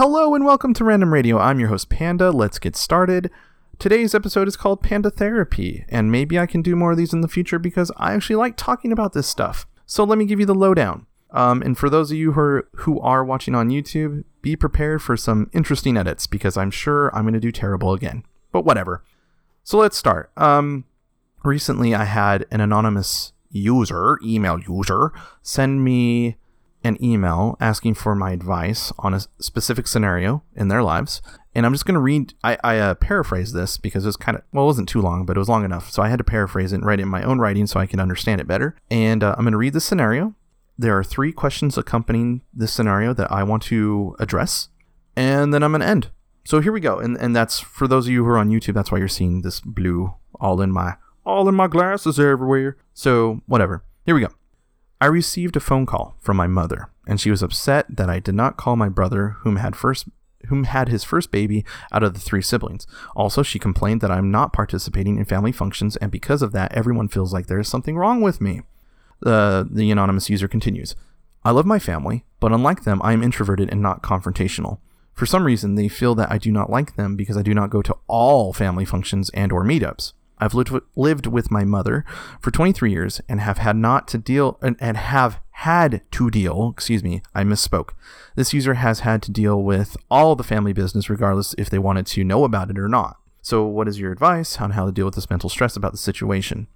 Hello and welcome to Random Radio. I'm your host, Panda. Let's get started. Today's episode is called Panda Therapy, and maybe I can do more of these in the future because I actually like talking about this stuff. So let me give you the lowdown. Um, and for those of you who are, who are watching on YouTube, be prepared for some interesting edits because I'm sure I'm going to do terrible again. But whatever. So let's start. Um, recently, I had an anonymous user, email user, send me an email asking for my advice on a specific scenario in their lives. And I'm just going to read, I, I uh, paraphrase this because it was kind of, well, it wasn't too long, but it was long enough. So I had to paraphrase it and write it in my own writing so I can understand it better. And uh, I'm going to read the scenario. There are three questions accompanying this scenario that I want to address. And then I'm going to end. So here we go. And, and that's for those of you who are on YouTube, that's why you're seeing this blue all in my, all in my glasses everywhere. So whatever. Here we go. I received a phone call from my mother, and she was upset that I did not call my brother, whom had first whom had his first baby out of the three siblings. Also, she complained that I'm not participating in family functions, and because of that, everyone feels like there is something wrong with me. The, the anonymous user continues I love my family, but unlike them, I am introverted and not confrontational. For some reason, they feel that I do not like them because I do not go to all family functions and or meetups. I've lived with, lived with my mother for 23 years and have had not to deal and, and have had to deal, excuse me, I misspoke. This user has had to deal with all the family business regardless if they wanted to know about it or not. So what is your advice on how to deal with this mental stress about the situation?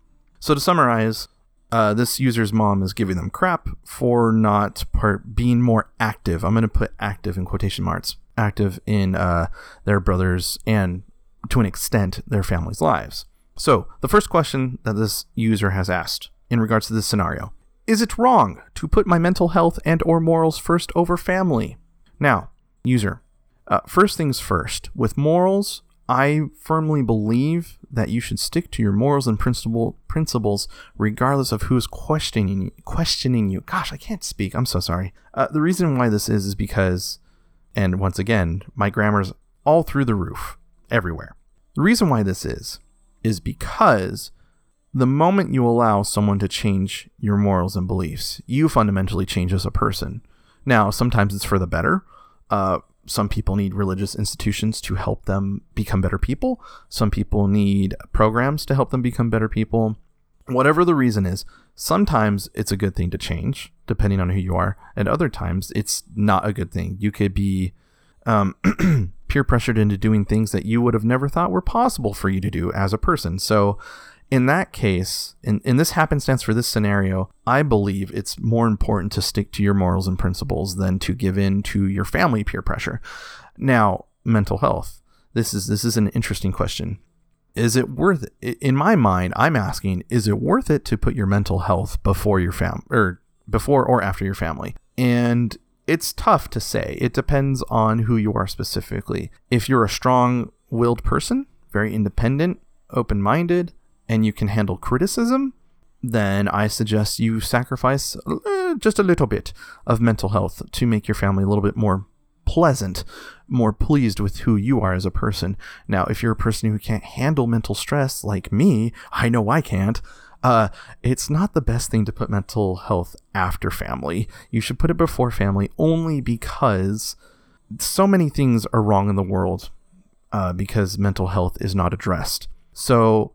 So to summarize, uh, this user's mom is giving them crap for not part being more active. I'm going to put active in quotation marks, active in uh, their brothers and to an extent their family's lives. So, the first question that this user has asked in regards to this scenario is it wrong to put my mental health and or morals first over family? Now, user, uh, first things first, with morals, I firmly believe that you should stick to your morals and principle, principles regardless of who's questioning you, questioning you. Gosh, I can't speak. I'm so sorry. Uh, the reason why this is is because, and once again, my grammar's all through the roof, everywhere. The reason why this is is because the moment you allow someone to change your morals and beliefs, you fundamentally change as a person. Now, sometimes it's for the better. Uh, some people need religious institutions to help them become better people. Some people need programs to help them become better people. Whatever the reason is, sometimes it's a good thing to change, depending on who you are, and other times it's not a good thing. You could be um, peer pressured into doing things that you would have never thought were possible for you to do as a person. So, in that case, in, in this happenstance for this scenario, I believe it's more important to stick to your morals and principles than to give in to your family peer pressure. Now, mental health. This is this is an interesting question. Is it worth it? In my mind, I'm asking, is it worth it to put your mental health before your fam or before or after your family? And it's tough to say. It depends on who you are specifically. If you're a strong willed person, very independent, open minded, and you can handle criticism, then I suggest you sacrifice uh, just a little bit of mental health to make your family a little bit more pleasant, more pleased with who you are as a person. Now, if you're a person who can't handle mental stress like me, I know I can't, uh, it's not the best thing to put mental health after family. You should put it before family only because so many things are wrong in the world uh, because mental health is not addressed. So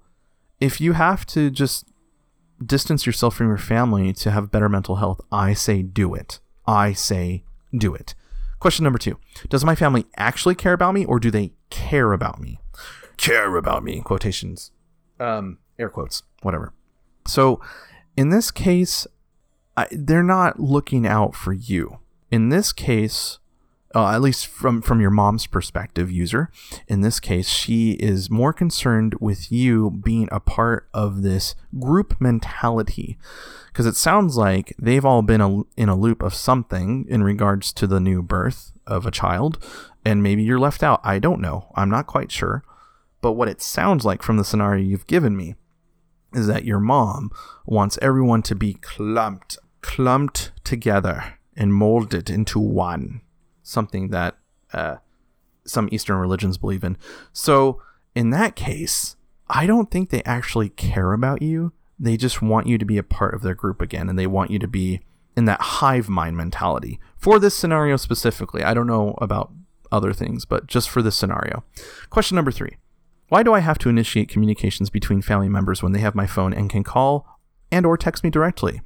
if you have to just distance yourself from your family to have better mental health, I say do it. I say do it. Question number two Does my family actually care about me or do they care about me? Care about me, quotations. Um, air quotes, whatever. So in this case, I, they're not looking out for you. In this case, uh, at least from from your mom's perspective, user. In this case, she is more concerned with you being a part of this group mentality, because it sounds like they've all been a, in a loop of something in regards to the new birth of a child, and maybe you're left out. I don't know. I'm not quite sure, but what it sounds like from the scenario you've given me is that your mom wants everyone to be clumped, clumped together and molded into one, something that uh, some Eastern religions believe in. So, in that case, I don't think they actually care about you. They just want you to be a part of their group again, and they want you to be in that hive mind mentality. For this scenario specifically, I don't know about other things, but just for this scenario. Question number three Why do I have to initiate communications between family members when they have my phone and can call and or text me directly?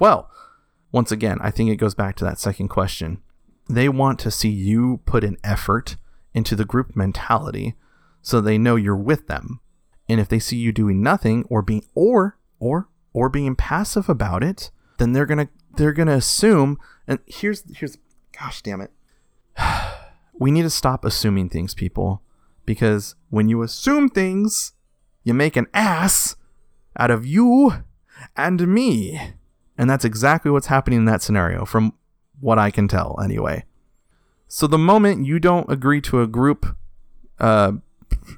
Well, once again, I think it goes back to that second question. They want to see you put an effort into the group mentality so they know you're with them. And if they see you doing nothing or being or or or being passive about it, then they're going to they're going to assume and here's here's gosh damn it. we need to stop assuming things, people, because when you assume things, you make an ass out of you and me. And that's exactly what's happening in that scenario, from what I can tell, anyway. So the moment you don't agree to a group uh,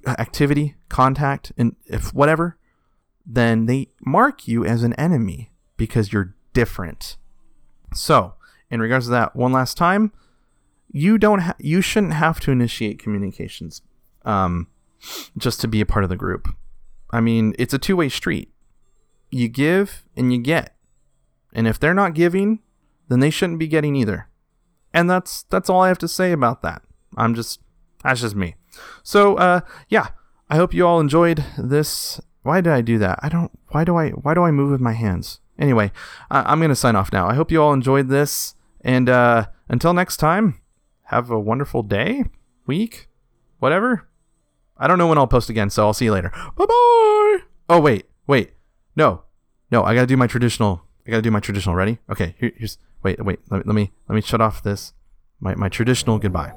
activity, contact, and if whatever, then they mark you as an enemy because you're different. So, in regards to that, one last time, you don't ha- you shouldn't have to initiate communications um, just to be a part of the group. I mean, it's a two way street. You give and you get, and if they're not giving, then they shouldn't be getting either. And that's that's all I have to say about that. I'm just that's just me. So uh, yeah, I hope you all enjoyed this. Why did I do that? I don't. Why do I? Why do I move with my hands? Anyway, I'm gonna sign off now. I hope you all enjoyed this, and uh, until next time, have a wonderful day, week, whatever. I don't know when I'll post again, so I'll see you later. Bye bye. Oh wait, wait, no, no. I gotta do my traditional. I gotta do my traditional. Ready? Okay. Here, here's. Wait, wait. Let me, let me let me shut off this. My my traditional goodbye.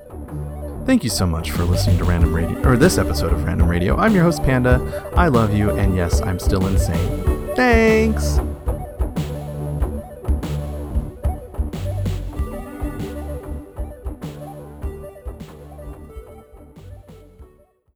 Thank you so much for listening to Random Radio or this episode of Random Radio. I'm your host Panda. I love you, and yes, I'm still insane. Thanks.